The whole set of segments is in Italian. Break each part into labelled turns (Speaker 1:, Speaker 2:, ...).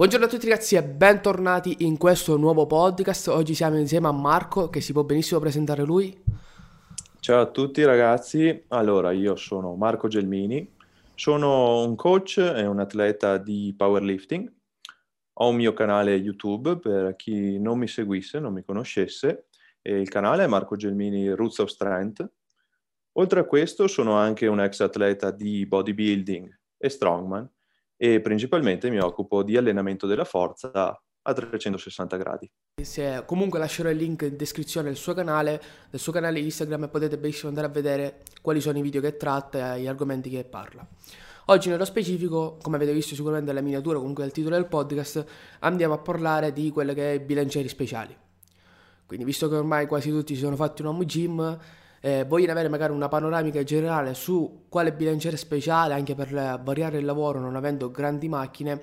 Speaker 1: Buongiorno a tutti ragazzi e bentornati in questo nuovo podcast. Oggi siamo insieme a Marco che si può benissimo presentare lui.
Speaker 2: Ciao a tutti ragazzi, allora io sono Marco Gelmini, sono un coach e un atleta di powerlifting, ho un mio canale YouTube per chi non mi seguisse, non mi conoscesse, e il canale è Marco Gelmini Roots of Strength. Oltre a questo sono anche un ex atleta di bodybuilding e strongman e principalmente mi occupo di allenamento della forza a 360 gradi.
Speaker 1: Se, comunque lascerò il link in descrizione del suo canale, del suo canale Instagram e potete benissimo andare a vedere quali sono i video che tratta e gli argomenti che parla. Oggi nello specifico, come avete visto sicuramente dalla miniatura, comunque dal titolo del podcast, andiamo a parlare di quello che è i bilancieri speciali. Quindi visto che ormai quasi tutti si sono fatti un home gym, eh, vogliono avere magari una panoramica generale su quale bilanciere speciale anche per variare il lavoro non avendo grandi macchine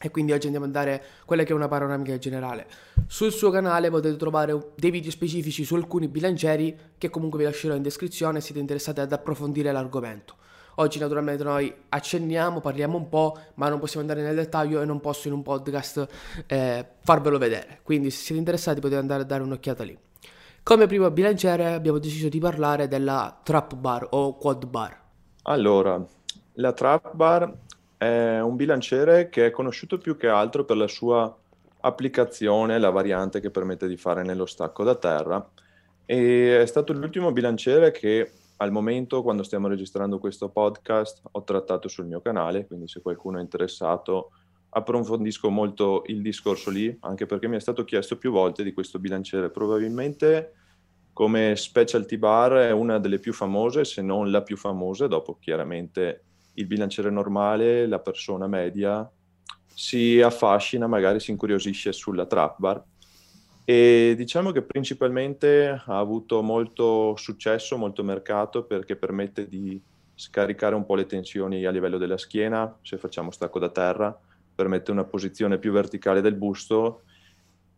Speaker 1: e quindi oggi andiamo a dare quella che è una panoramica generale. Sul suo canale potete trovare dei video specifici su alcuni bilancieri che comunque vi lascerò in descrizione se siete interessati ad approfondire l'argomento. Oggi naturalmente noi accenniamo, parliamo un po', ma non possiamo andare nel dettaglio e non posso in un podcast eh, farvelo vedere. Quindi se siete interessati potete andare a dare un'occhiata lì. Come primo bilanciere abbiamo deciso di parlare della trap bar o quad bar.
Speaker 2: Allora, la trap bar è un bilanciere che è conosciuto più che altro per la sua applicazione, la variante che permette di fare nello stacco da terra e è stato l'ultimo bilanciere che al momento quando stiamo registrando questo podcast ho trattato sul mio canale, quindi se qualcuno è interessato approfondisco molto il discorso lì, anche perché mi è stato chiesto più volte di questo bilanciere. Probabilmente come specialty bar è una delle più famose, se non la più famosa, dopo chiaramente il bilanciere normale, la persona media si affascina, magari si incuriosisce sulla trap bar. E diciamo che principalmente ha avuto molto successo, molto mercato perché permette di scaricare un po' le tensioni a livello della schiena, se facciamo stacco da terra, permette una posizione più verticale del busto,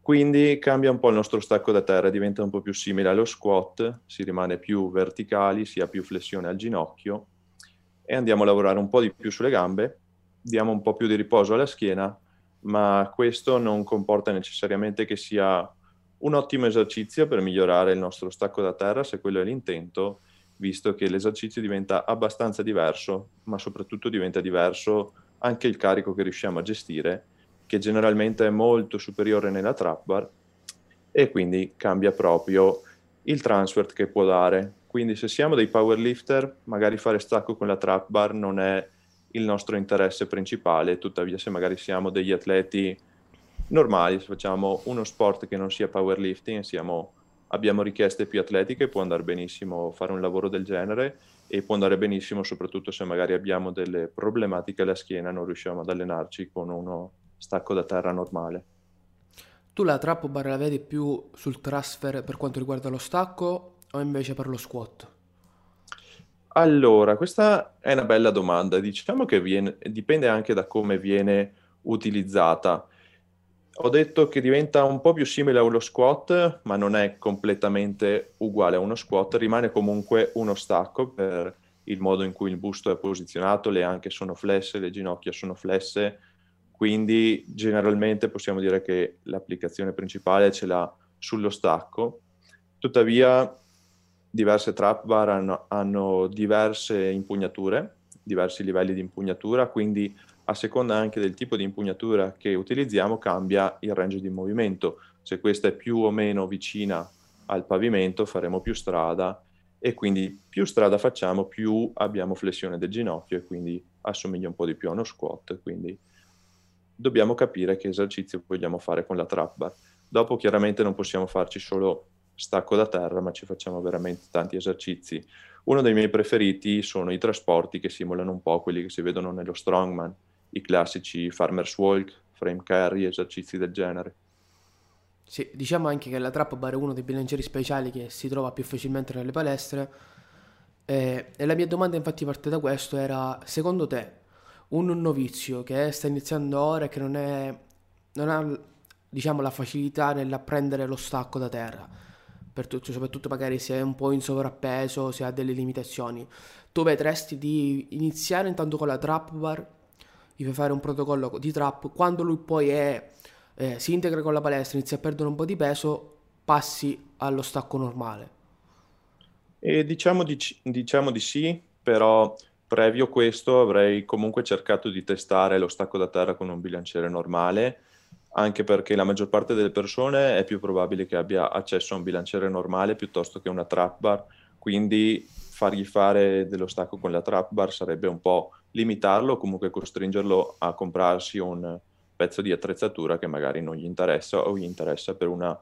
Speaker 2: quindi cambia un po' il nostro stacco da terra, diventa un po' più simile allo squat, si rimane più verticali, si ha più flessione al ginocchio e andiamo a lavorare un po' di più sulle gambe, diamo un po' più di riposo alla schiena, ma questo non comporta necessariamente che sia un ottimo esercizio per migliorare il nostro stacco da terra, se quello è l'intento, visto che l'esercizio diventa abbastanza diverso, ma soprattutto diventa diverso anche il carico che riusciamo a gestire, che generalmente è molto superiore nella trap bar e quindi cambia proprio il transfer che può dare. Quindi se siamo dei powerlifter, magari fare stacco con la trap bar non è il nostro interesse principale, tuttavia se magari siamo degli atleti normali, se facciamo uno sport che non sia powerlifting, siamo, abbiamo richieste più atletiche, può andare benissimo fare un lavoro del genere e può andare benissimo soprattutto se magari abbiamo delle problematiche alla schiena, non riusciamo ad allenarci con uno stacco da terra normale.
Speaker 1: Tu la trap bar la vedi più sul transfer per quanto riguarda lo stacco o invece per lo squat?
Speaker 2: Allora, questa è una bella domanda. Diciamo che viene, dipende anche da come viene utilizzata. Ho detto che diventa un po' più simile a uno squat, ma non è completamente uguale a uno squat, rimane comunque uno stacco per il modo in cui il busto è posizionato, le anche sono flesse, le ginocchia sono flesse, quindi generalmente possiamo dire che l'applicazione principale ce l'ha sullo stacco. Tuttavia diverse trap bar hanno, hanno diverse impugnature, diversi livelli di impugnatura, quindi a seconda anche del tipo di impugnatura che utilizziamo cambia il range di movimento. Se questa è più o meno vicina al pavimento faremo più strada e quindi più strada facciamo più abbiamo flessione del ginocchio e quindi assomiglia un po' di più a uno squat. Quindi dobbiamo capire che esercizio vogliamo fare con la trap bar. Dopo chiaramente non possiamo farci solo stacco da terra, ma ci facciamo veramente tanti esercizi. Uno dei miei preferiti sono i trasporti che simulano un po' quelli che si vedono nello strongman i classici farmer's walk, frame carry, esercizi del genere.
Speaker 1: Sì, diciamo anche che la trap bar è uno dei bilancieri speciali che si trova più facilmente nelle palestre. Eh, e la mia domanda infatti parte da questo era, secondo te, un novizio che sta iniziando ora e che non, è, non ha diciamo, la facilità nell'apprendere lo stacco da terra, tutto, soprattutto magari se è un po' in sovrappeso, se ha delle limitazioni, tu vedresti di iniziare intanto con la trap bar gli fai fare un protocollo di trap, quando lui poi è, eh, si integra con la palestra, inizia a perdere un po' di peso, passi allo stacco normale.
Speaker 2: E diciamo di, diciamo di sì, però previo questo avrei comunque cercato di testare lo stacco da terra con un bilanciere normale, anche perché la maggior parte delle persone è più probabile che abbia accesso a un bilanciere normale piuttosto che una trap bar, quindi fargli fare dello stacco con la trap bar sarebbe un po' limitarlo o comunque costringerlo a comprarsi un pezzo di attrezzatura che magari non gli interessa o gli interessa per una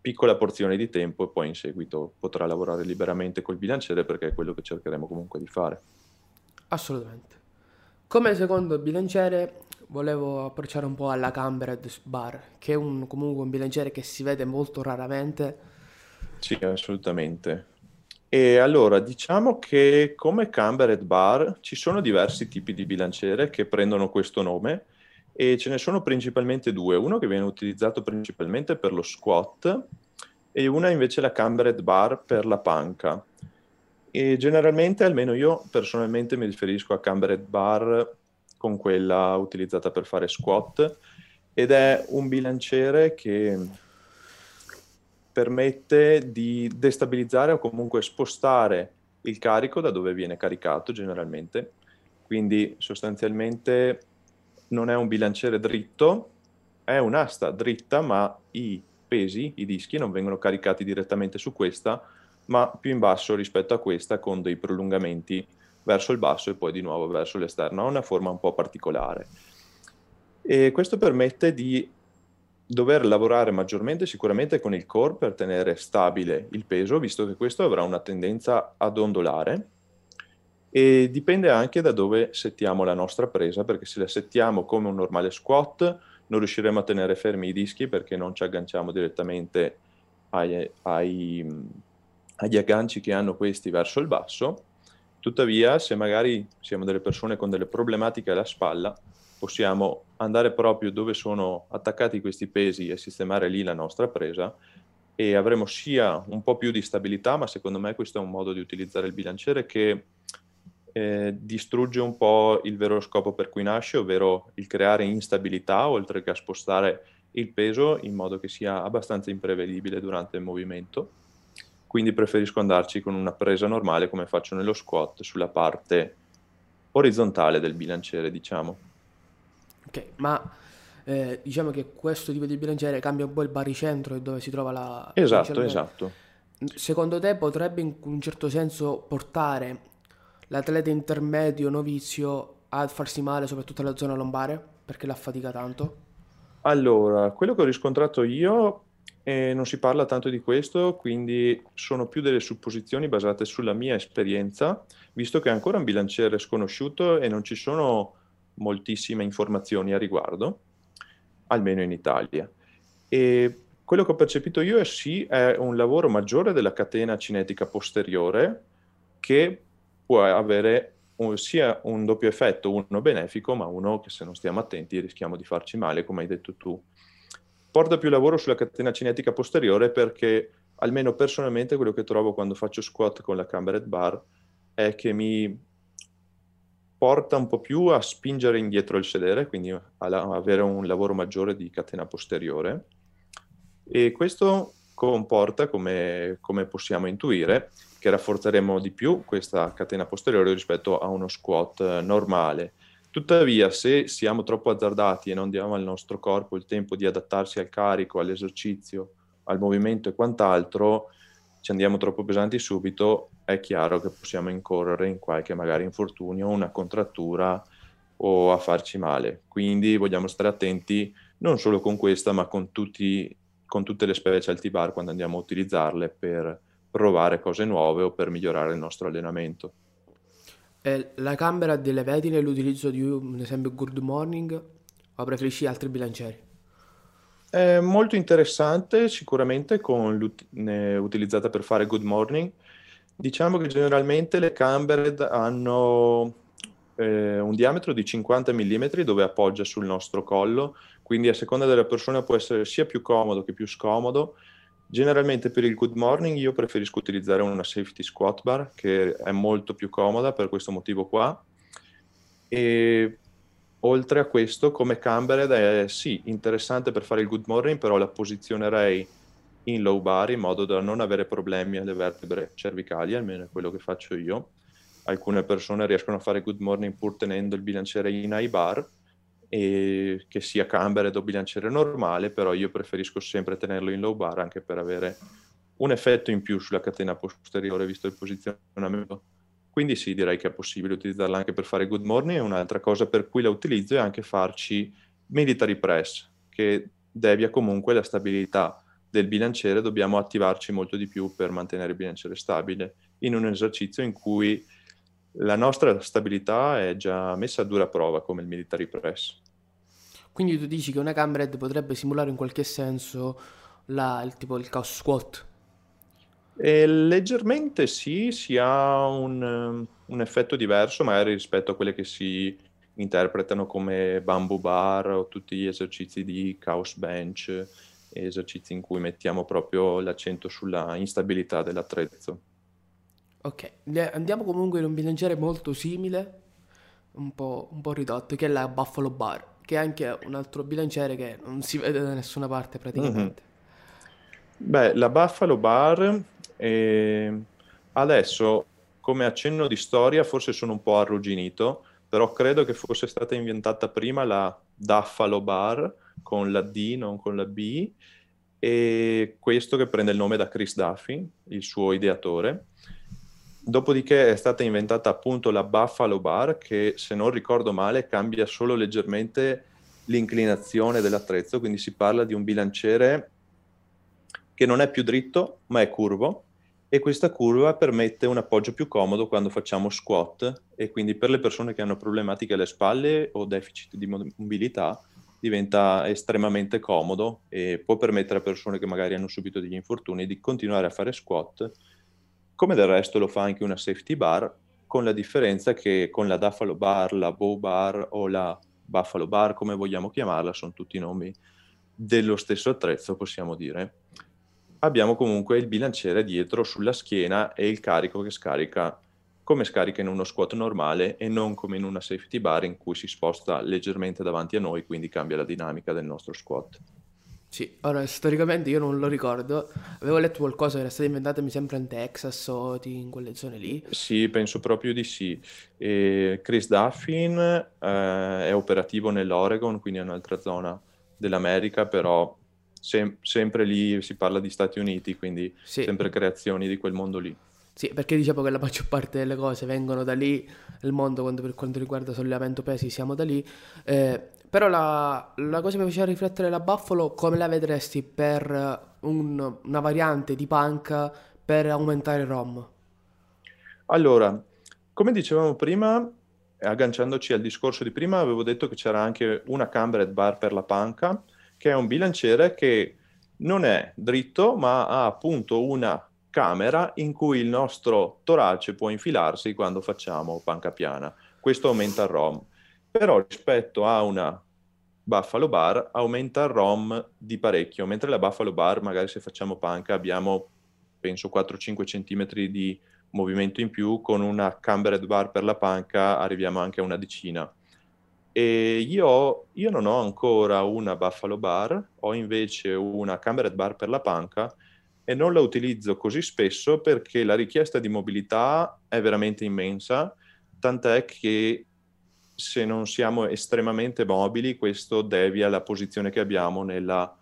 Speaker 2: piccola porzione di tempo e poi in seguito potrà lavorare liberamente col bilanciere perché è quello che cercheremo comunque di fare.
Speaker 1: Assolutamente. Come secondo bilanciere volevo approcciare un po' alla Cambered Bar, che è un, comunque un bilanciere che si vede molto raramente.
Speaker 2: Sì, assolutamente. E allora, diciamo che come Cambered Bar ci sono diversi tipi di bilanciere che prendono questo nome e ce ne sono principalmente due. Uno che viene utilizzato principalmente per lo squat e una invece la Cambered Bar per la panca. E generalmente, almeno io personalmente mi riferisco a Cambered Bar con quella utilizzata per fare squat ed è un bilanciere che permette di destabilizzare o comunque spostare il carico da dove viene caricato generalmente. Quindi sostanzialmente non è un bilanciere dritto, è un'asta dritta, ma i pesi, i dischi non vengono caricati direttamente su questa, ma più in basso rispetto a questa con dei prolungamenti verso il basso e poi di nuovo verso l'esterno. Ha una forma un po' particolare. E questo permette di dover lavorare maggiormente sicuramente con il core per tenere stabile il peso, visto che questo avrà una tendenza ad ondolare e dipende anche da dove settiamo la nostra presa, perché se la settiamo come un normale squat non riusciremo a tenere fermi i dischi perché non ci agganciamo direttamente ai, ai, agli agganci che hanno questi verso il basso. Tuttavia, se magari siamo delle persone con delle problematiche alla spalla, possiamo andare proprio dove sono attaccati questi pesi e sistemare lì la nostra presa e avremo sia un po' più di stabilità, ma secondo me questo è un modo di utilizzare il bilanciere che eh, distrugge un po' il vero scopo per cui nasce, ovvero il creare instabilità oltre che a spostare il peso in modo che sia abbastanza imprevedibile durante il movimento. Quindi preferisco andarci con una presa normale come faccio nello squat sulla parte orizzontale del bilanciere, diciamo.
Speaker 1: Ok, ma eh, diciamo che questo tipo di bilanciere cambia un po' il baricentro dove si trova la...
Speaker 2: Esatto, esatto.
Speaker 1: Secondo te potrebbe in un certo senso portare l'atleta intermedio novizio a farsi male soprattutto nella zona lombare perché la fatica tanto?
Speaker 2: Allora, quello che ho riscontrato io eh, non si parla tanto di questo, quindi sono più delle supposizioni basate sulla mia esperienza, visto che è ancora un bilanciere sconosciuto e non ci sono moltissime informazioni a riguardo, almeno in Italia. E quello che ho percepito io è sì, è un lavoro maggiore della catena cinetica posteriore che può avere un, sia un doppio effetto, uno benefico, ma uno che se non stiamo attenti rischiamo di farci male, come hai detto tu. Porta più lavoro sulla catena cinetica posteriore perché, almeno personalmente, quello che trovo quando faccio squat con la cambered bar è che mi porta un po' più a spingere indietro il sedere, quindi a avere un lavoro maggiore di catena posteriore. E questo comporta, come, come possiamo intuire, che rafforzeremo di più questa catena posteriore rispetto a uno squat eh, normale. Tuttavia, se siamo troppo azzardati e non diamo al nostro corpo il tempo di adattarsi al carico, all'esercizio, al movimento e quant'altro, ci andiamo troppo pesanti subito, è chiaro che possiamo incorrere in qualche magari infortunio, una contrattura o a farci male. Quindi vogliamo stare attenti non solo con questa, ma con, tutti, con tutte le specialty bar quando andiamo a utilizzarle per provare cose nuove o per migliorare il nostro allenamento.
Speaker 1: E la camera delle vedi nell'utilizzo di un esempio Good Morning o preferisci altri bilancieri?
Speaker 2: È molto interessante, sicuramente con utilizzata per fare Good Morning. Diciamo che generalmente le Cambered hanno eh, un diametro di 50 mm dove appoggia sul nostro collo, quindi a seconda della persona può essere sia più comodo che più scomodo Generalmente per il good morning io preferisco utilizzare una safety squat bar che è molto più comoda per questo motivo qua e oltre a questo, come cambered è sì, interessante per fare il good morning, però la posizionerei in low bar in modo da non avere problemi alle vertebre cervicali, almeno è quello che faccio io. Alcune persone riescono a fare good morning pur tenendo il bilanciere in high bar, e che sia cambered o bilanciere normale, però io preferisco sempre tenerlo in low bar anche per avere un effetto in più sulla catena posteriore visto il posizionamento. Quindi sì, direi che è possibile utilizzarla anche per fare good morning e un'altra cosa per cui la utilizzo è anche farci military press, che devia comunque la stabilità del bilanciere, dobbiamo attivarci molto di più per mantenere il bilanciere stabile in un esercizio in cui la nostra stabilità è già messa a dura prova come il military press.
Speaker 1: Quindi tu dici che una cambered potrebbe simulare in qualche senso la, il, tipo il chaos squat?
Speaker 2: E leggermente sì, si ha un, un, effetto diverso magari rispetto a quelle che si interpretano come bamboo bar o tutti gli esercizi di chaos bench, esercizi in cui mettiamo proprio l'accento sulla instabilità dell'attrezzo.
Speaker 1: Ok, andiamo comunque in un bilanciere molto simile, un po', un po', ridotto, che è la Buffalo Bar, che è anche un altro bilanciere che non si vede da nessuna parte praticamente.
Speaker 2: Mm-hmm. Beh, la Buffalo Bar eh, adesso, come accenno di storia, forse sono un po' arrugginito, però credo che fosse stata inventata prima la Buffalo Bar con la D, non con la B, e questo che prende il nome da Chris Duffy, il suo ideatore. Dopodiché è stata inventata appunto la Buffalo Bar che se non ricordo male cambia solo leggermente l'inclinazione dell'attrezzo, quindi si parla di un bilanciere che non è più dritto ma è curvo e questa curva permette un appoggio più comodo quando facciamo squat e quindi per le persone che hanno problematiche alle spalle o deficit di mobilità diventa estremamente comodo e può permettere a persone che magari hanno subito degli infortuni di continuare a fare squat come del resto lo fa anche una safety bar, con la differenza che con la Buffalo Bar, la Bow Bar o la Buffalo Bar, come vogliamo chiamarla, sono tutti nomi dello stesso attrezzo, possiamo dire. Abbiamo comunque il bilanciere dietro sulla schiena e il carico che scarica come scarica in uno squat normale e non come in una safety bar in cui si sposta leggermente davanti a noi, quindi cambia la dinamica del nostro squat.
Speaker 1: Sì, ora storicamente io non lo ricordo, avevo letto qualcosa che era stata inventata mi sembra in Texas o in quelle zone lì.
Speaker 2: Sì, penso proprio di sì. E Chris Duffin eh, è operativo nell'Oregon, quindi è un'altra zona dell'America, però sem- sempre lì si parla di Stati Uniti, quindi sì. sempre creazioni di quel mondo lì.
Speaker 1: Sì, perché diciamo che la maggior parte delle cose vengono da lì, nel mondo quando, per quanto riguarda sollevamento pesi siamo da lì. Eh, però la, la, cosa che mi faceva riflettere la Buffalo, come la vedresti per un, una variante di punk per aumentare il ROM?
Speaker 2: Allora, come dicevamo prima, agganciandoci al discorso di prima, avevo detto che c'era anche una cambered bar per la panca, che è un bilanciere che non è dritto, ma ha appunto una camera in cui il nostro torace può infilarsi quando facciamo panca piana. Questo aumenta il ROM però rispetto a una Buffalo Bar aumenta il ROM di parecchio, mentre la Buffalo Bar magari se facciamo panca abbiamo penso 4-5 cm di movimento in più, con una cambered bar per la panca arriviamo anche a una decina. Io, io non ho ancora una Buffalo Bar, ho invece una cambered bar per la panca e non la utilizzo così spesso perché la richiesta di mobilità è veramente immensa, tant'è che se non siamo estremamente mobili, questo devia la posizione che abbiamo nella,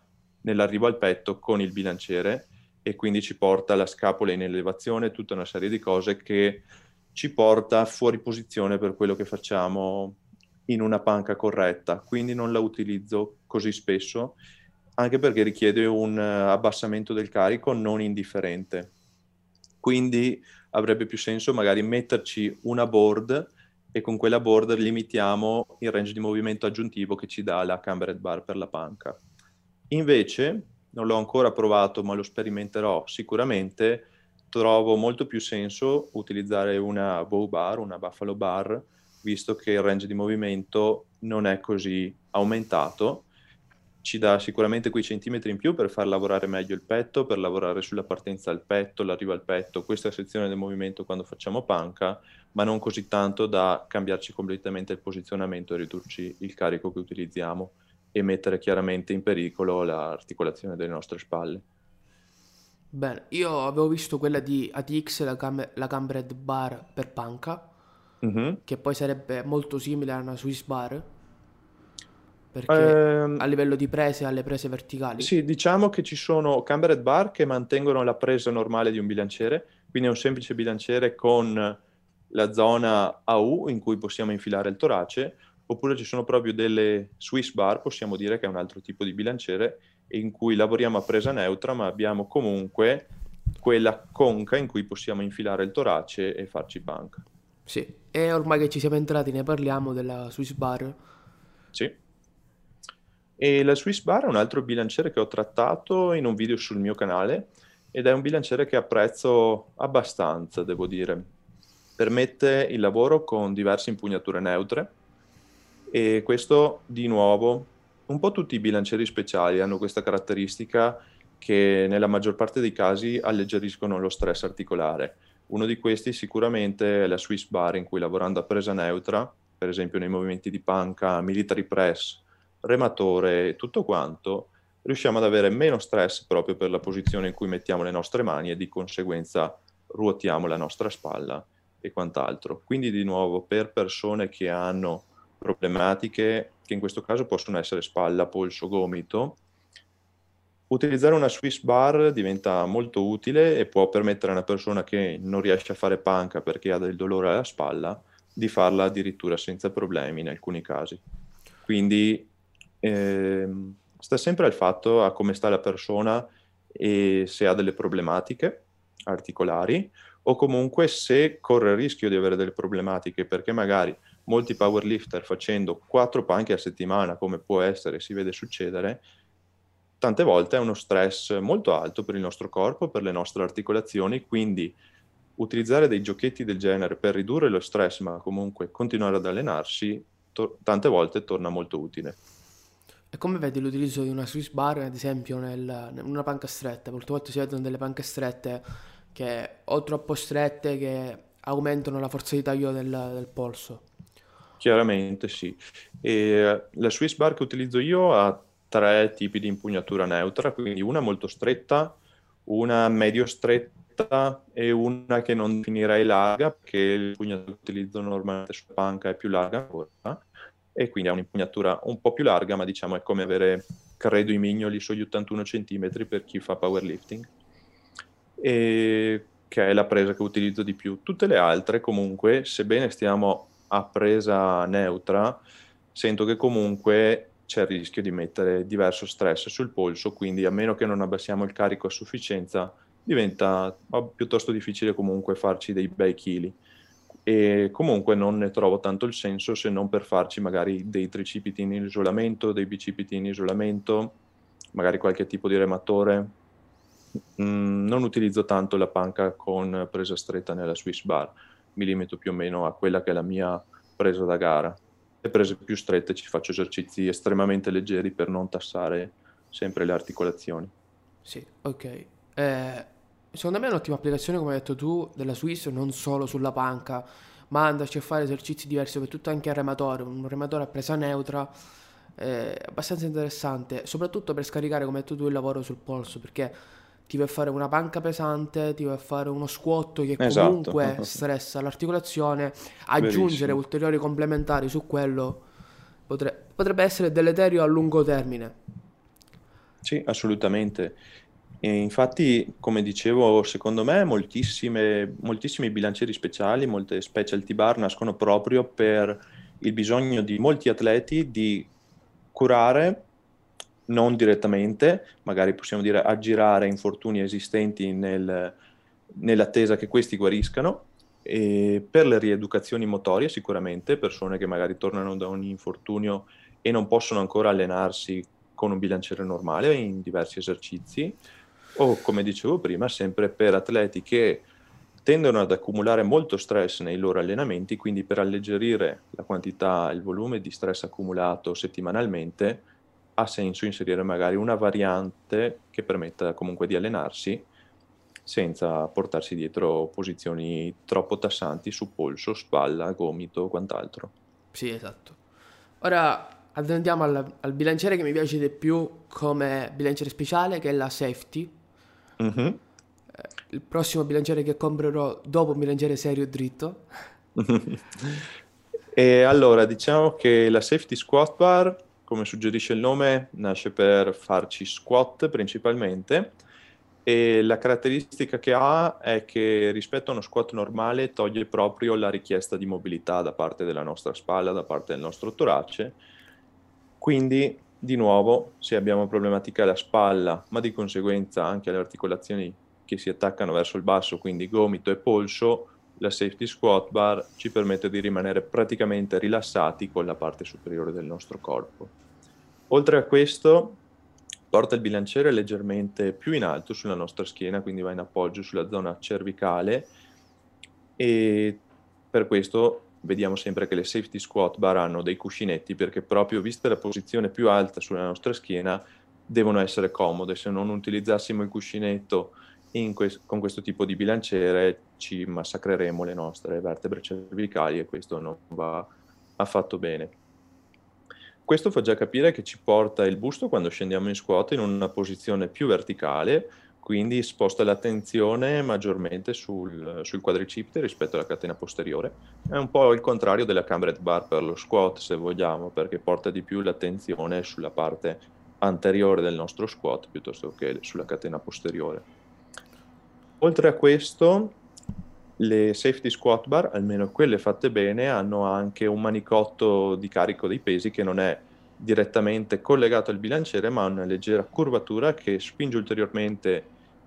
Speaker 2: nell'arrivo al petto con il bilanciere e quindi ci porta la scapola in elevazione, tutta una serie di cose che ci porta fuori posizione per quello che facciamo in una panca corretta, quindi non la utilizzo così spesso, anche perché richiede un abbassamento del carico non indifferente. Quindi avrebbe più senso magari metterci una board e con quella border limitiamo il range di movimento aggiuntivo che ci dà la cambered bar per la panca. Invece, non l'ho ancora provato ma lo sperimenterò sicuramente, trovo molto più senso utilizzare una bow bar, una buffalo bar, visto che il range di movimento non è così aumentato ci dà sicuramente quei centimetri in più per far lavorare meglio il petto, per lavorare sulla partenza al petto, l'arrivo al petto, questa sezione del movimento quando facciamo panca, ma non così tanto da cambiarci completamente il posizionamento e ridurci il carico che utilizziamo e mettere chiaramente in pericolo l'articolazione delle nostre spalle.
Speaker 1: Bene, io avevo visto quella di ATX, la, cam- la Cambred Bar per panca, mm-hmm. che poi sarebbe molto simile a una Swiss Bar, perché ehm, a livello di prese, alle prese verticali.
Speaker 2: Sì, diciamo che ci sono Cambred Bar che mantengono la presa normale di un bilanciere, quindi è un semplice bilanciere con la zona AU in cui possiamo infilare il torace, oppure ci sono proprio delle Swiss bar, possiamo dire che è un altro tipo di bilanciere, in cui lavoriamo a presa neutra, ma abbiamo comunque quella conca in cui possiamo infilare il torace e farci panca.
Speaker 1: Sì, e ormai che ci siamo entrati ne parliamo della Swiss bar.
Speaker 2: Sì. E la Swiss bar è un altro bilanciere che ho trattato in un video sul mio canale ed è un bilanciere che apprezzo abbastanza, devo dire permette il lavoro con diverse impugnature neutre e questo di nuovo un po' tutti i bilancieri speciali hanno questa caratteristica che nella maggior parte dei casi alleggeriscono lo stress articolare. Uno di questi sicuramente è la Swiss bar in cui lavorando a presa neutra, per esempio nei movimenti di panca, military press, rematore e tutto quanto, riusciamo ad avere meno stress proprio per la posizione in cui mettiamo le nostre mani e di conseguenza ruotiamo la nostra spalla e quant'altro. Quindi di nuovo per persone che hanno problematiche, che in questo caso possono essere spalla, polso, gomito, utilizzare una Swiss bar diventa molto utile e può permettere a una persona che non riesce a fare panca perché ha del dolore alla spalla di farla addirittura senza problemi in alcuni casi. Quindi ehm, sta sempre al fatto a come sta la persona e se ha delle problematiche articolari o comunque se corre il rischio di avere delle problematiche perché magari molti powerlifter facendo quattro panche a settimana come può essere, si vede succedere, tante volte è uno stress molto alto per il nostro corpo, per le nostre articolazioni, quindi utilizzare dei giochetti del genere per ridurre lo stress ma comunque continuare ad allenarsi to- tante volte torna molto utile.
Speaker 1: E come vedi l'utilizzo di una Swiss bar, ad esempio, nel, in una panca stretta? Molte volte si vedono delle panche strette che o troppo strette che aumentano la forza di taglio del, del polso.
Speaker 2: Chiaramente sì. E la Swiss bar che utilizzo io ha tre tipi di impugnatura neutra, quindi una molto stretta, una medio stretta e una che non definirei larga, perché l'impugnatura che utilizzo normalmente sulla panca è più larga ancora, e quindi ha un'impugnatura un po' più larga, ma diciamo è come avere, credo, i mignoli sugli 81 cm per chi fa powerlifting e che è la presa che utilizzo di più. Tutte le altre comunque, sebbene stiamo a presa neutra, sento che comunque c'è il rischio di mettere diverso stress sul polso, quindi a meno che non abbassiamo il carico a sufficienza, diventa piuttosto difficile comunque farci dei bei chili. E comunque non ne trovo tanto il senso se non per farci magari dei tricipiti in isolamento, dei bicipiti in isolamento, magari qualche tipo di rematore, Mm, non utilizzo tanto la panca con presa stretta nella Swiss bar, mi limito più o meno a quella che è la mia presa da gara. Prese più strette ci faccio esercizi estremamente leggeri per non tassare sempre le articolazioni.
Speaker 1: Sì, ok. Eh, secondo me è un'ottima applicazione, come hai detto tu, della Swiss, non solo sulla panca, ma andarci a fare esercizi diversi, soprattutto anche al rematore, un rematore a presa neutra è abbastanza interessante, soprattutto per scaricare, come hai detto tu, il lavoro sul polso, perché ti vai a fare una panca pesante, ti vai a fare uno squat che esatto. comunque stressa l'articolazione, aggiungere Verissimo. ulteriori complementari su quello potre- potrebbe essere deleterio a lungo termine.
Speaker 2: Sì, assolutamente. E infatti, come dicevo, secondo me moltissimi bilancieri speciali, molte specialty bar nascono proprio per il bisogno di molti atleti di curare non direttamente, magari possiamo dire aggirare infortuni esistenti nel, nell'attesa che questi guariscano, e per le rieducazioni motorie sicuramente, persone che magari tornano da un infortunio e non possono ancora allenarsi con un bilanciere normale in diversi esercizi, o come dicevo prima, sempre per atleti che tendono ad accumulare molto stress nei loro allenamenti, quindi per alleggerire la quantità, il volume di stress accumulato settimanalmente, ha senso inserire magari una variante che permetta comunque di allenarsi senza portarsi dietro posizioni troppo tassanti su polso, spalla, gomito o quant'altro.
Speaker 1: Sì, esatto. Ora andiamo al, al bilanciere che mi piace di più come bilanciere speciale, che è la safety. Mm-hmm. Il prossimo bilanciere che comprerò dopo un bilanciere serio e dritto.
Speaker 2: e allora, diciamo che la safety squat bar, come suggerisce il nome, nasce per farci squat principalmente e la caratteristica che ha è che rispetto a uno squat normale toglie proprio la richiesta di mobilità da parte della nostra spalla, da parte del nostro torace. Quindi, di nuovo, se abbiamo problematica alla spalla, ma di conseguenza anche alle articolazioni che si attaccano verso il basso, quindi gomito e polso, la safety squat bar ci permette di rimanere praticamente rilassati con la parte superiore del nostro corpo. Oltre a questo, porta il bilanciere leggermente più in alto sulla nostra schiena, quindi va in appoggio sulla zona cervicale e per questo vediamo sempre che le safety squat bar hanno dei cuscinetti perché proprio vista la posizione più alta sulla nostra schiena devono essere comode, se non utilizzassimo il cuscinetto que- con questo tipo di bilanciere ci massacreremo le nostre vertebre cervicali e questo non va affatto bene. Questo fa già capire che ci porta il busto quando scendiamo in squat in una posizione più verticale, quindi sposta l'attenzione maggiormente sul, sul quadricipite rispetto alla catena posteriore. È un po' il contrario della cambered bar per lo squat, se vogliamo, perché porta di più l'attenzione sulla parte anteriore del nostro squat piuttosto che sulla catena posteriore. Oltre a questo, le safety squat bar, almeno quelle fatte bene, hanno anche un manicotto di carico dei pesi che non è direttamente collegato al bilanciere, ma ha una leggera curvatura che spinge ulteriormente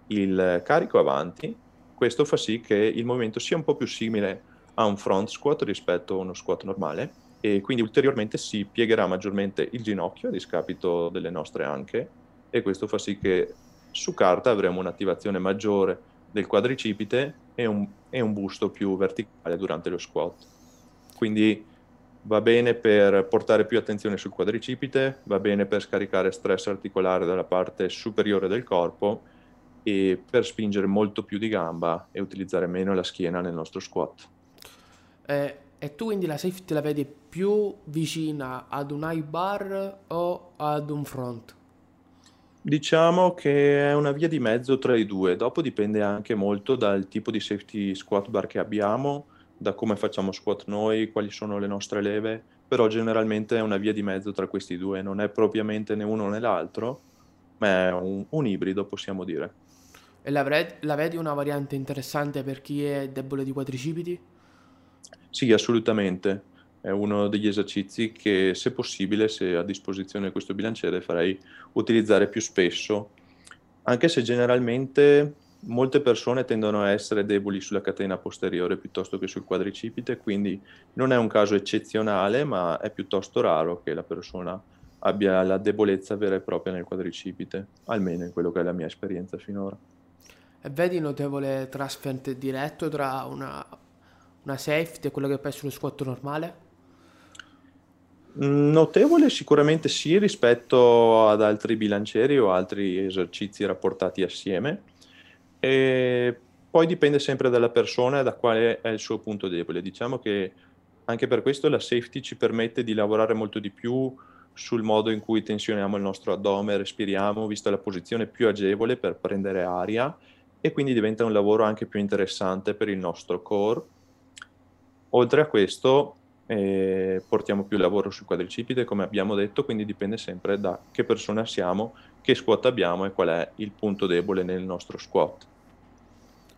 Speaker 2: il carico avanti. Questo fa sì che il movimento sia un po' più simile a un front squat rispetto a uno squat normale e quindi ulteriormente si piegherà maggiormente il ginocchio a discapito delle nostre anche e questo fa sì che su carta avremo un'attivazione maggiore del quadricipite e un, e un busto più verticale durante lo squat. Quindi va bene per portare più attenzione sul quadricipite, va bene per scaricare stress articolare dalla parte superiore del corpo e per spingere molto più di gamba e utilizzare meno la schiena nel nostro squat.
Speaker 1: Eh, e tu quindi la safety la vedi più vicina ad un high bar o ad un front?
Speaker 2: Diciamo che è una via di mezzo tra i due, dopo dipende anche molto dal tipo di safety squat bar che abbiamo, da come facciamo squat noi, quali sono le nostre leve, però generalmente è una via di mezzo tra questi due, non è propriamente né uno né l'altro, ma è un, un ibrido possiamo dire.
Speaker 1: E la, vred- la vedi una variante interessante per chi è debole di quadricipiti?
Speaker 2: Sì, assolutamente è uno degli esercizi che se possibile, se a disposizione questo bilanciere, farei utilizzare più spesso, anche se generalmente molte persone tendono a essere deboli sulla catena posteriore piuttosto che sul quadricipite, quindi non è un caso eccezionale, ma è piuttosto raro che la persona abbia la debolezza vera e propria nel quadricipite, almeno in quello che è la mia esperienza finora.
Speaker 1: E vedi notevole transfer diretto tra una, una safety e quello che essere uno squat normale?
Speaker 2: Notevole sicuramente sì rispetto ad altri bilancieri o altri esercizi rapportati assieme. E poi dipende sempre dalla persona e da quale è il suo punto debole. Diciamo che anche per questo la safety ci permette di lavorare molto di più sul modo in cui tensioniamo il nostro addome, respiriamo, vista la posizione più agevole per prendere aria e quindi diventa un lavoro anche più interessante per il nostro core. Oltre a questo, portiamo più lavoro sul quadricipite, come abbiamo detto, quindi dipende sempre da che persona siamo, che squat abbiamo e qual è il punto debole nel nostro squat.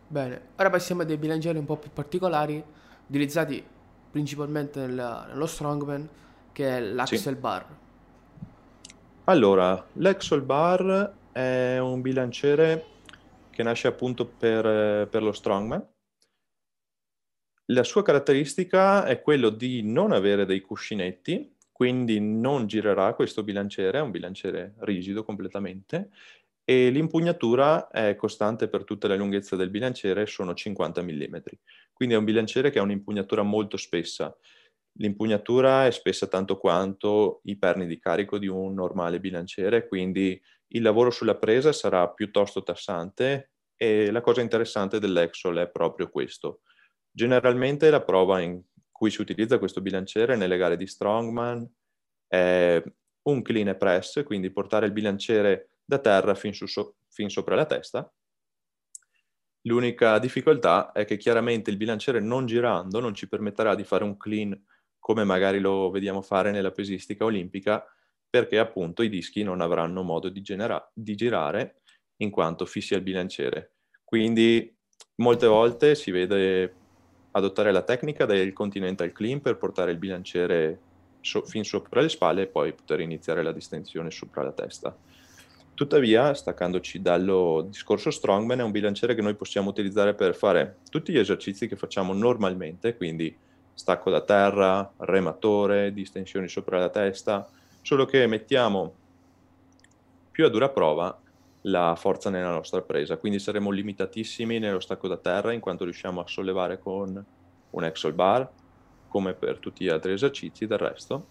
Speaker 1: Bene, ora passiamo a dei bilancieri un po' più particolari, utilizzati principalmente nel, nello strongman, che è l'Axel sì. Bar.
Speaker 2: Allora, l'Axel Bar è un bilanciere che nasce appunto per, per lo strongman, la sua caratteristica è quello di non avere dei cuscinetti, quindi non girerà questo bilanciere, è un bilanciere rigido completamente, e l'impugnatura è costante per tutta la lunghezza del bilanciere, sono 50 mm. Quindi è un bilanciere che ha un'impugnatura molto spessa. L'impugnatura è spessa tanto quanto i perni di carico di un normale bilanciere, quindi il lavoro sulla presa sarà piuttosto tassante e la cosa interessante dell'Exol è proprio questo. Generalmente la prova in cui si utilizza questo bilanciere nelle gare di Strongman è un clean e press, quindi portare il bilanciere da terra fin, su, fin sopra la testa. L'unica difficoltà è che chiaramente il bilanciere non girando non ci permetterà di fare un clean come magari lo vediamo fare nella pesistica olimpica, perché appunto i dischi non avranno modo di, genera- di girare in quanto fissi al bilanciere. Quindi molte volte si vede adottare la tecnica del continental clean per portare il bilanciere so- fin sopra le spalle e poi poter iniziare la distensione sopra la testa. Tuttavia, staccandoci dallo discorso strongman, è un bilanciere che noi possiamo utilizzare per fare tutti gli esercizi che facciamo normalmente, quindi stacco da terra, rematore, distensioni sopra la testa, solo che mettiamo più a dura prova la forza nella nostra presa, quindi saremo limitatissimi nello stacco da terra in quanto riusciamo a sollevare con un axle bar, come per tutti gli altri esercizi del resto.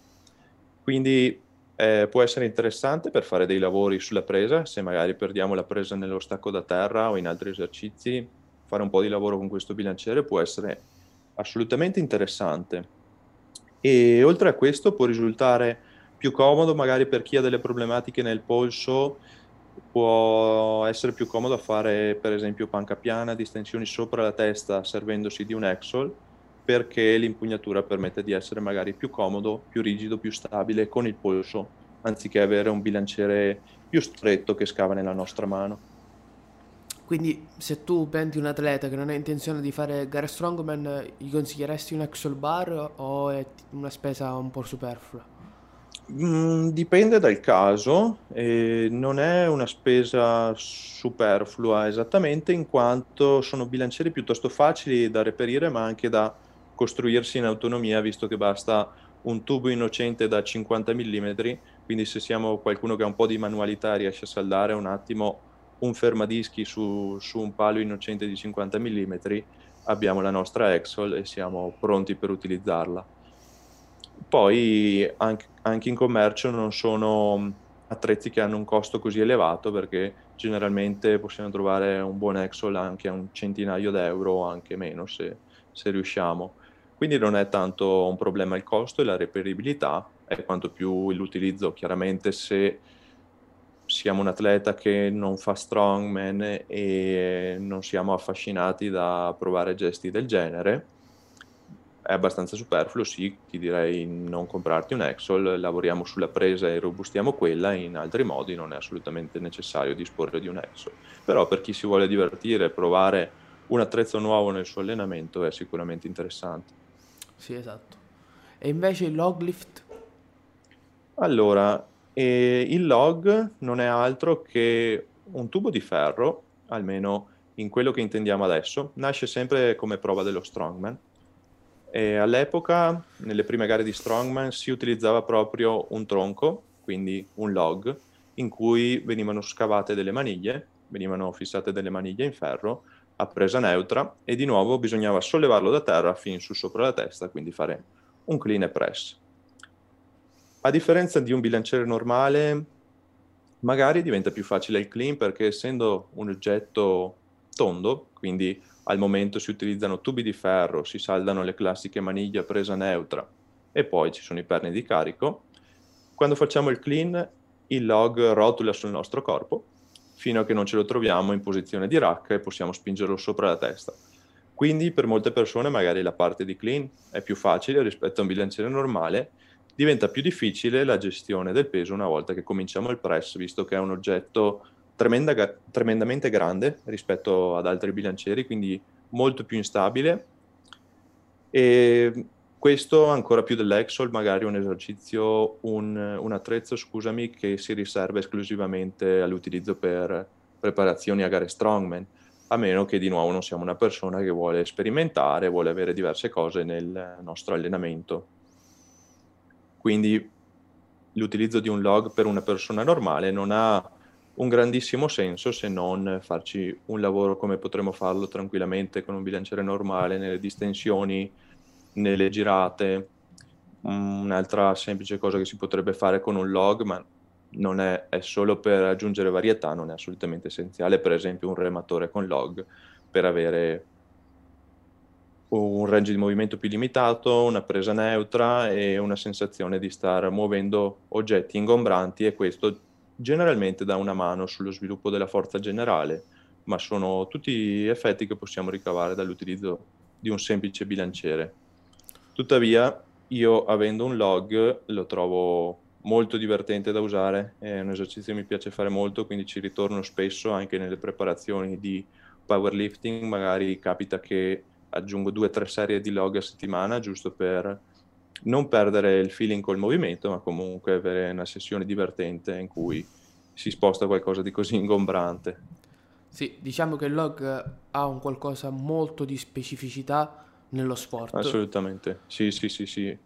Speaker 2: Quindi eh, può essere interessante per fare dei lavori sulla presa, se magari perdiamo la presa nello stacco da terra o in altri esercizi, fare un po' di lavoro con questo bilanciere può essere assolutamente interessante. E oltre a questo può risultare più comodo magari per chi ha delle problematiche nel polso, può essere più comodo fare per esempio panca piana, distensioni sopra la testa servendosi di un Exol perché l'impugnatura permette di essere magari più comodo, più rigido, più stabile con il polso, anziché avere un bilanciere più stretto che scava nella nostra mano.
Speaker 1: Quindi se tu prendi un atleta che non ha intenzione di fare gare strongman, gli consiglieresti un Axel bar o è una spesa un po' superflua?
Speaker 2: Mm, dipende dal caso, eh, non è una spesa superflua esattamente in quanto sono bilancieri piuttosto facili da reperire ma anche da costruirsi in autonomia visto che basta un tubo innocente da 50 mm, quindi se siamo qualcuno che ha un po' di manualità riesce a saldare un attimo un fermadischi su, su un palo innocente di 50 mm, abbiamo la nostra Exol e siamo pronti per utilizzarla. Poi anche, anche in commercio non sono attrezzi che hanno un costo così elevato perché generalmente possiamo trovare un buon Exol anche a un centinaio d'euro o anche meno se, se riusciamo. Quindi non è tanto un problema il costo e la reperibilità, è quanto più l'utilizzo chiaramente se siamo un atleta che non fa strongman e non siamo affascinati da provare gesti del genere, è abbastanza superfluo, sì, ti direi non comprarti un Exol, lavoriamo sulla presa e robustiamo quella, in altri modi non è assolutamente necessario disporre di un Exol. Però per chi si vuole divertire, provare un attrezzo nuovo nel suo allenamento è sicuramente interessante.
Speaker 1: Sì, esatto. E invece il log lift?
Speaker 2: Allora, e il log non è altro che un tubo di ferro, almeno in quello che intendiamo adesso, nasce sempre come prova dello strongman. E all'epoca, nelle prime gare di strongman, si utilizzava proprio un tronco, quindi un log, in cui venivano scavate delle maniglie, venivano fissate delle maniglie in ferro a presa neutra e di nuovo bisognava sollevarlo da terra fin su sopra la testa, quindi fare un clean e press. A differenza di un bilanciere normale, magari diventa più facile il clean perché essendo un oggetto tondo, quindi al momento si utilizzano tubi di ferro, si saldano le classiche maniglie a presa neutra e poi ci sono i perni di carico, quando facciamo il clean il log rotula sul nostro corpo fino a che non ce lo troviamo in posizione di rack e possiamo spingerlo sopra la testa. Quindi per molte persone magari la parte di clean è più facile rispetto a un bilanciere normale diventa più difficile la gestione del peso una volta che cominciamo il press, visto che è un oggetto tremenda, tremendamente grande rispetto ad altri bilancieri, quindi molto più instabile. E questo ancora più dell'Exol, magari un esercizio, un, un attrezzo, scusami, che si riserva esclusivamente all'utilizzo per preparazioni a gare strongman, a meno che di nuovo non siamo una persona che vuole sperimentare, vuole avere diverse cose nel nostro allenamento. Quindi l'utilizzo di un log per una persona normale non ha un grandissimo senso se non farci un lavoro come potremmo farlo tranquillamente con un bilanciere normale, nelle distensioni, nelle girate, un'altra semplice cosa che si potrebbe fare con un log, ma non è, è solo per aggiungere varietà, non è assolutamente essenziale, per esempio un rematore con log per avere un range di movimento più limitato, una presa neutra e una sensazione di star muovendo oggetti ingombranti e questo generalmente dà una mano sullo sviluppo della forza generale, ma sono tutti effetti che possiamo ricavare dall'utilizzo di un semplice bilanciere. Tuttavia, io avendo un log lo trovo molto divertente da usare, è un esercizio che mi piace fare molto, quindi ci ritorno spesso anche nelle preparazioni di powerlifting, magari capita che aggiungo due o tre serie di log a settimana giusto per non perdere il feeling col movimento, ma comunque avere una sessione divertente in cui si sposta qualcosa di così ingombrante.
Speaker 1: Sì, diciamo che il log ha un qualcosa molto di specificità nello sport.
Speaker 2: Assolutamente, sì, sì, sì, sì.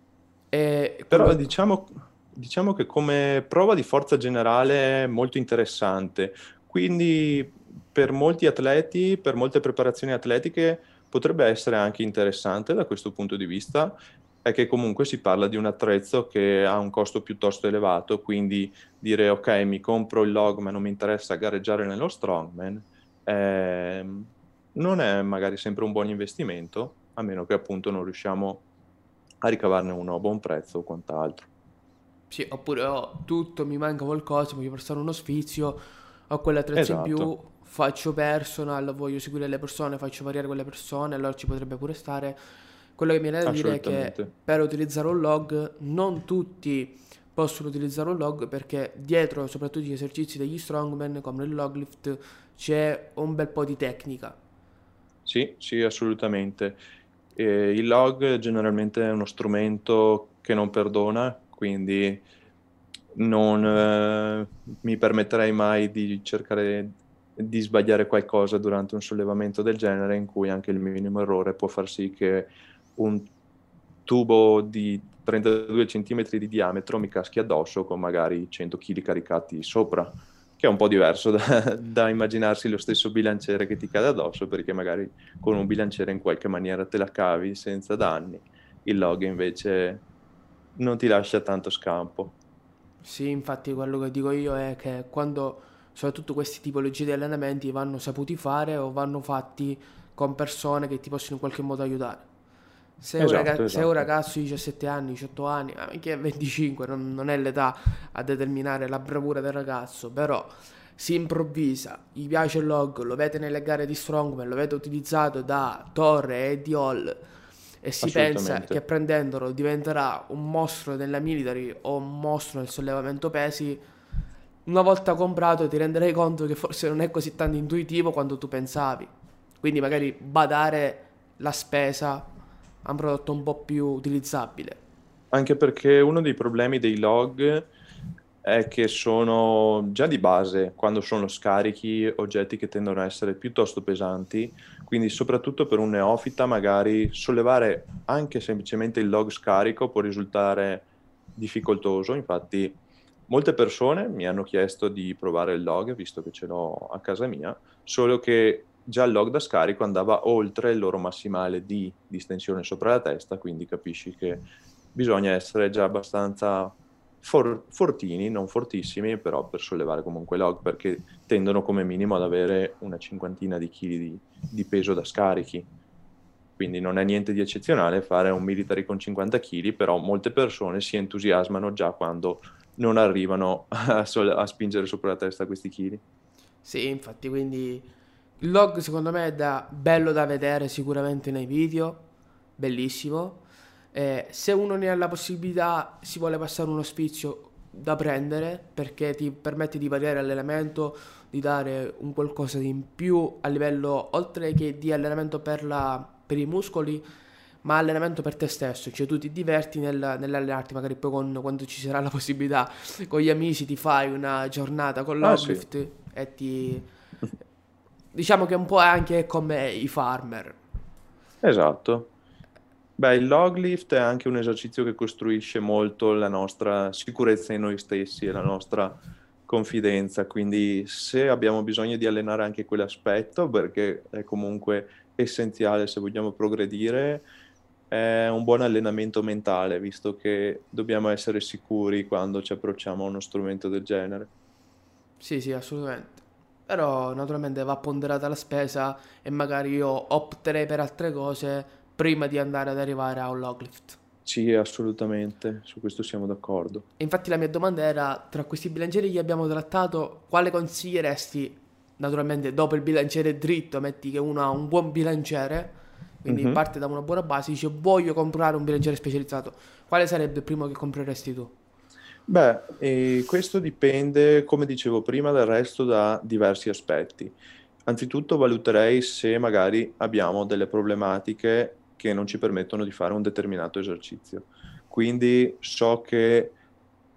Speaker 2: E Però diciamo, diciamo che come prova di forza generale è molto interessante, quindi per molti atleti, per molte preparazioni atletiche potrebbe essere anche interessante da questo punto di vista è che comunque si parla di un attrezzo che ha un costo piuttosto elevato, quindi dire ok mi compro il log ma non mi interessa gareggiare nello strongman eh, non è magari sempre un buon investimento, a meno che appunto non riusciamo a ricavarne uno a buon prezzo o quant'altro.
Speaker 1: Sì, oppure oh, tutto, mi manca qualcosa, voglio passare uno sfizio, ho quell'attrezzo esatto. in più, esatto. faccio personal, voglio seguire le persone, faccio variare quelle persone, allora ci potrebbe pure stare. Quello che mi viene da dire è che per utilizzare un log non tutti possono utilizzare un log perché dietro soprattutto gli esercizi degli strongman come il log lift c'è un bel po' di tecnica.
Speaker 2: Sì, sì, assolutamente. E il log generalmente è uno strumento che non perdona, quindi non eh, mi permetterei mai di cercare di sbagliare qualcosa durante un sollevamento del genere in cui anche il minimo errore può far sì che un tubo di 32 cm di diametro mi caschi addosso con magari 100 kg caricati sopra, che è un po' diverso da, da, immaginarsi lo stesso bilanciere che ti cade addosso, perché magari con un bilanciere in qualche maniera te la cavi senza danni. Il log invece non ti lascia tanto scampo.
Speaker 1: Sì, infatti quello che dico io è che quando soprattutto questi tipologie di allenamenti vanno saputi fare o vanno fatti con persone che ti possono in qualche modo aiutare. Se, esatto, un, ragazzo, esatto. se un ragazzo di 17 anni, 18 anni, anche 25, non, non, è l'età a determinare la bravura del ragazzo, però si improvvisa, gli piace il log, lo vede nelle gare di Strongman, lo vede utilizzato da Torre e di Hall e si pensa che prendendolo diventerà un mostro della military o un mostro nel sollevamento pesi, una volta comprato ti renderai conto che forse non è così tanto intuitivo quanto tu pensavi. Quindi magari badare la spesa a un prodotto un po' più utilizzabile.
Speaker 2: Anche perché uno dei problemi dei log è che sono già di base, quando sono scarichi, oggetti che tendono a essere piuttosto pesanti, quindi soprattutto per un neofita magari sollevare anche semplicemente il log scarico può risultare difficoltoso, infatti molte persone mi hanno chiesto di provare il log, visto che ce l'ho a casa mia, solo che già il log da scarico andava oltre il loro massimale di distensione sopra la testa, quindi capisci che bisogna essere già abbastanza for- fortini, non fortissimi, però per sollevare comunque log, perché tendono come minimo ad avere una cinquantina di chili di, di peso da scarichi. Quindi non è niente di eccezionale fare un military con 50 kg, però molte persone si entusiasmano già quando non arrivano a, sol- a spingere sopra la testa questi chili.
Speaker 1: Sì, infatti, quindi il log secondo me è da, bello da vedere sicuramente nei video, bellissimo. Eh, se uno ne ha la possibilità, si vuole passare uno sfizio da prendere perché ti permette di variare l'elemento, di dare un qualcosa di in più a livello oltre che di allenamento per, la, per i muscoli, ma allenamento per te stesso, cioè tu ti diverti nel, nell'allenarti, magari poi con, quando ci sarà la possibilità con gli amici ti fai una giornata con l'uplift ah, sì. e ti... diciamo che un po' è anche come i farmer.
Speaker 2: Esatto. Beh, il log lift è anche un esercizio che costruisce molto la nostra sicurezza in noi stessi e la nostra confidenza, quindi se abbiamo bisogno di allenare anche quell'aspetto, perché è comunque essenziale se vogliamo progredire, è un buon allenamento mentale, visto che dobbiamo essere sicuri quando ci approcciamo a uno strumento del genere.
Speaker 1: Sì, sì, assolutamente. Però naturalmente va ponderata la spesa e magari io opterei per altre cose prima di andare ad arrivare a un log lift.
Speaker 2: Sì, assolutamente, su questo siamo d'accordo.
Speaker 1: E infatti la mia domanda era, tra questi bilancieri che abbiamo trattato, quale consiglieresti, naturalmente dopo il bilanciere dritto, metti che uno ha un buon bilanciere, quindi
Speaker 2: Mhm.
Speaker 1: parte da una buona base, dice voglio comprare un bilanciere specializzato, quale sarebbe il primo che compreresti tu?
Speaker 2: Beh, e questo dipende, come dicevo prima, del resto da diversi aspetti. Anzitutto valuterei se magari abbiamo delle problematiche che non ci permettono di fare un determinato esercizio. Quindi so che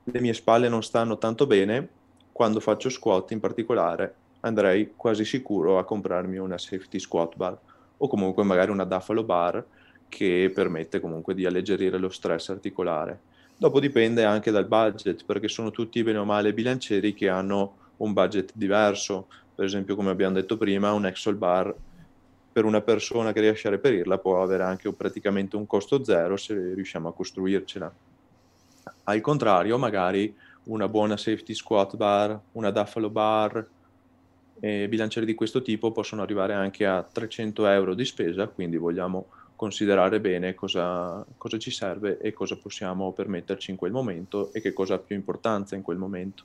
Speaker 2: le mie spalle non stanno tanto bene, quando faccio squat in particolare andrei quasi sicuro a comprarmi una safety squat bar o comunque magari una Duffalo bar che permette comunque di alleggerire lo stress articolare. Dopo dipende anche dal budget, perché sono tutti bene o male bilancieri che hanno un budget diverso. Per esempio, come abbiamo detto prima, un Excel bar per una persona che riesce a reperirla può avere anche un- praticamente un costo zero se riusciamo a costruircela. Al contrario, magari una buona safety squat bar, una Duffalo bar, bilancieri di questo tipo possono arrivare anche a 300 euro di spesa, quindi vogliamo considerare bene cosa, cosa ci serve e cosa possiamo permetterci in quel momento e che cosa ha più importanza in quel momento.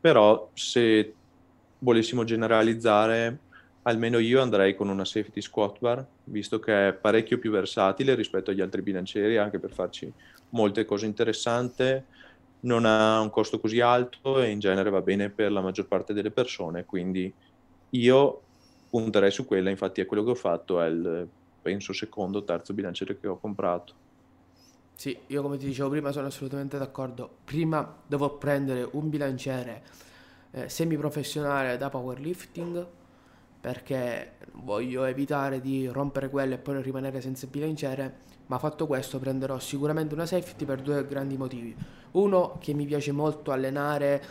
Speaker 2: Però se volessimo generalizzare, almeno io andrei con una safety squat bar, visto che è parecchio più versatile rispetto agli altri bilancieri, anche per farci molte cose interessanti, non ha un costo così alto e in genere va bene per la maggior parte delle persone, quindi io punterei su quella, infatti è quello che ho fatto, è il, penso, secondo o terzo bilanciere che ho comprato.
Speaker 1: Sì, io come ti dicevo prima sono assolutamente d'accordo. Prima devo prendere un bilanciere eh, semiprofessionale da powerlifting perché voglio evitare di rompere quello e poi rimanere senza bilanciere, ma fatto questo prenderò sicuramente una safety per due grandi motivi. Uno, che mi piace molto allenare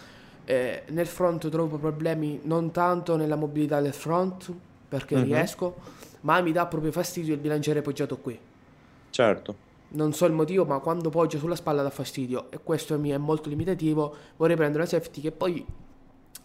Speaker 1: eh, nel front trovo problemi non tanto nella mobilità del front perché
Speaker 2: Mhm.
Speaker 1: riesco, ma mi dà proprio fastidio il bilanciere poggiato qui.
Speaker 2: Certo,
Speaker 1: Non so il motivo, ma quando poggio sulla spalla dà fastidio e questo mi è molto limitativo. Vorrei prendere una safety che poi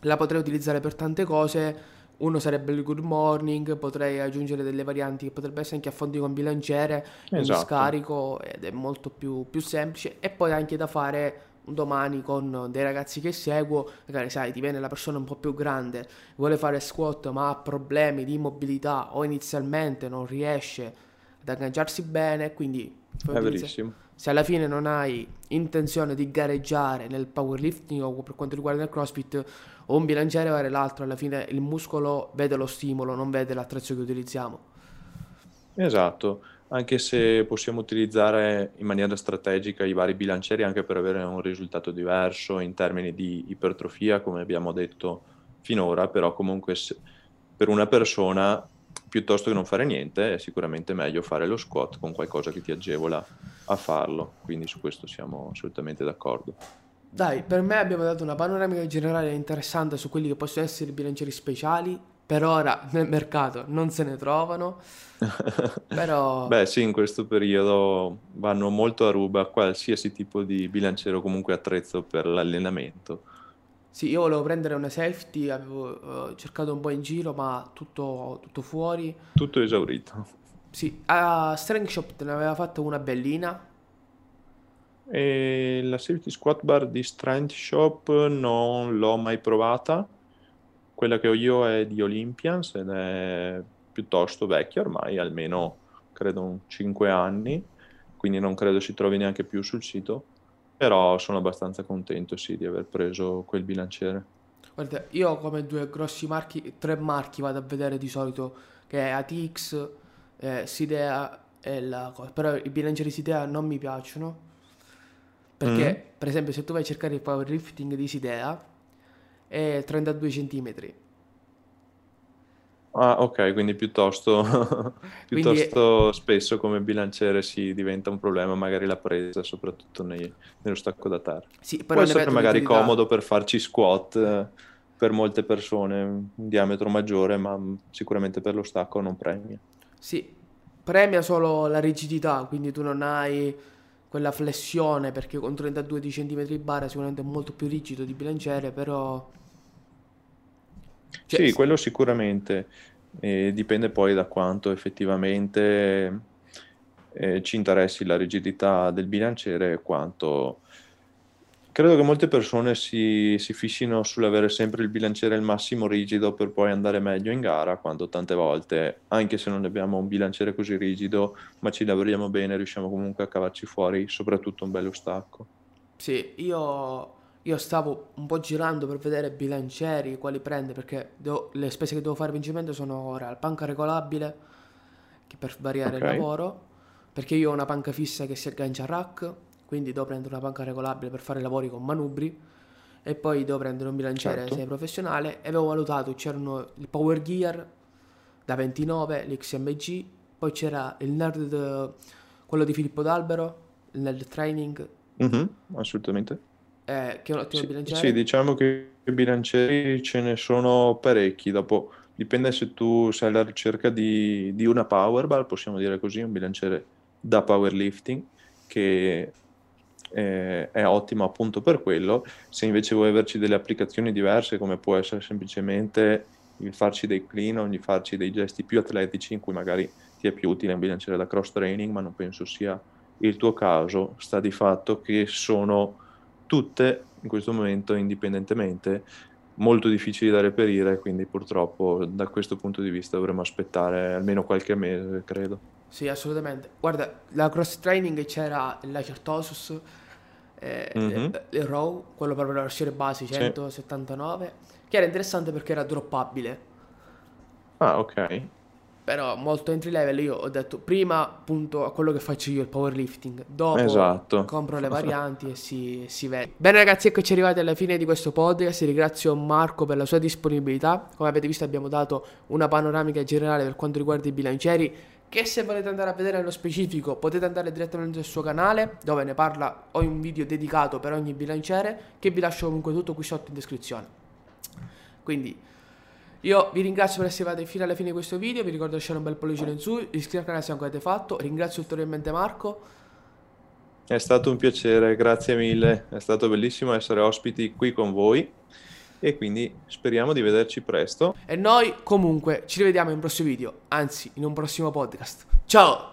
Speaker 1: la potrei utilizzare per tante cose. Uno sarebbe il good morning, potrei aggiungere delle varianti che potrebbe essere anche a fondi con bilanciere,
Speaker 2: esatto.
Speaker 1: scarico ed è molto più, più semplice. E poi anche da fare un domani con dei ragazzi che seguo, magari sai, ti viene la persona un po' più grande, vuole fare squat ma ha problemi di mobilità o inizialmente non riesce ad agganciarsi bene, quindi se alla fine non hai intenzione di gareggiare nel powerlifting o per quanto riguarda il CrossFit o un bilanciere vale l'altro, alla fine il muscolo vede lo stimolo, non vede l'attrezzo che utilizziamo.
Speaker 2: Esatto, anche se possiamo utilizzare in maniera strategica i vari bilancieri anche per avere un risultato diverso in termini di ipertrofia, come abbiamo detto finora, però comunque per una persona piuttosto che non fare niente è sicuramente meglio fare lo squat con qualcosa che ti agevola a farlo, quindi su questo siamo assolutamente d'accordo.
Speaker 1: Dai, per me abbiamo dato una panoramica generale interessante su quelli che possono essere i bilancieri speciali. Per ora nel mercato non se ne trovano, però
Speaker 2: Beh, sì, in questo periodo vanno molto a ruba qualsiasi tipo di bilanciere o comunque attrezzo per l'allenamento.
Speaker 1: sì, io volevo prendere una safety, avevo eh, cercato un po' in giro, ma tutto, tutto fuori.
Speaker 2: Tutto esaurito.
Speaker 1: Sì, a Strength Shop te ne aveva fatta una bellina.
Speaker 2: E la safety squat bar di Strength Shop non l'ho mai provata. Quella che ho io è di Olympians ed è piuttosto vecchia ormai, almeno credo un 5 anni, quindi non credo si trovi neanche più sul sito, però sono abbastanza contento sì di aver preso quel bilanciere.
Speaker 1: Guarda, io come due grossi marchi, tre marchi vado a vedere di solito, che è ATX, eh, Sidea e la cosa. Però i bilancieri Sidea non mi piacciono. Perché,
Speaker 2: Mm.
Speaker 1: per esempio, se tu vai a cercare il powerlifting di Sidea, è 32 cm.
Speaker 2: Ah, ok, quindi piuttosto,
Speaker 1: Quindi
Speaker 2: piuttosto spesso come bilanciere si diventa un problema, magari la presa, soprattutto nei- nello stacco da terra.
Speaker 1: sì, però
Speaker 2: Può essere magari comodo per farci squat eh, per molte persone, un diametro maggiore, ma sicuramente per lo stacco non premia.
Speaker 1: Sì, premia solo la rigidità, quindi tu non hai quella flessione perché con 32 di centimetri barra sicuramente è molto più rigido di bilanciere, però...
Speaker 2: Cioè, sì, quello sicuramente. E dipende poi da quanto effettivamente eh, ci interessi la rigidità del bilanciere e quanto Credo che molte persone si, si fissino sull'avere sempre il bilanciere al massimo rigido per poi andare meglio in gara, quando tante volte, anche se non abbiamo un bilanciere così rigido, ma ci lavoriamo bene, riusciamo comunque a cavarci fuori soprattutto un bello stacco.
Speaker 1: Sì, io, io stavo un po' girando per vedere bilancieri, quali prende, perché devo, le spese che devo fare principalmente sono ora il panca regolabile, che per variare okay. il lavoro, perché io ho una panca fissa che si aggancia a rack, quindi devo prendere una panca regolabile per fare lavori con manubri e poi devo prendere un bilanciere certo. professionale e avevo valutato c'erano il Power Gear da 29, l'XMG, poi c'era il Nerd, quello di Filippo D'Albero, il Nerd Training.
Speaker 2: Mm-hmm, assolutamente.
Speaker 1: Eh, che è un ottimo
Speaker 2: sì,
Speaker 1: bilanciere.
Speaker 2: Sì, diciamo che i bilancieri ce ne sono parecchi, dopo dipende se tu sei alla ricerca di, di una powerball, possiamo dire così, un bilanciere da powerlifting che eh, è ottimo appunto per quello. Se invece vuoi averci delle applicazioni diverse, come può essere semplicemente il farci dei clean o il farci dei gesti più atletici in cui magari ti è più utile un bilanciere da cross training, ma non penso sia il tuo caso, sta di fatto che sono tutte in questo momento indipendentemente molto difficili da reperire, quindi purtroppo da questo punto di vista dovremo aspettare almeno qualche mese, credo.
Speaker 1: Sì, assolutamente. Guarda, la cross training c'era il Lacertosus, eh, mm-hmm. il, il Raw, quello proprio la versione base 179, sì. che era interessante perché era droppabile.
Speaker 2: Ah, ok.
Speaker 1: Però molto entry level io ho detto prima appunto a quello che faccio io il powerlifting, dopo
Speaker 2: esatto.
Speaker 1: compro le varianti e si, si, vede. Bene ragazzi, eccoci arrivati alla fine di questo podcast, ringrazio Marco per la sua disponibilità, come avete visto abbiamo dato una panoramica generale per quanto riguarda i bilancieri che se volete andare a vedere nello specifico potete andare direttamente sul suo canale dove ne parla, ho un video dedicato per ogni bilanciere che vi lascio comunque tutto qui sotto in descrizione. Quindi io vi ringrazio per essere arrivati fino alla fine di questo video, vi ricordo di lasciare un bel pollice in su, iscrivetevi al canale se non avete fatto, ringrazio ulteriormente Marco.
Speaker 2: È stato un piacere, grazie mille, è stato bellissimo essere ospiti qui con voi e quindi speriamo di vederci presto.
Speaker 1: E noi comunque ci rivediamo in un prossimo video, anzi in un prossimo podcast. Ciao!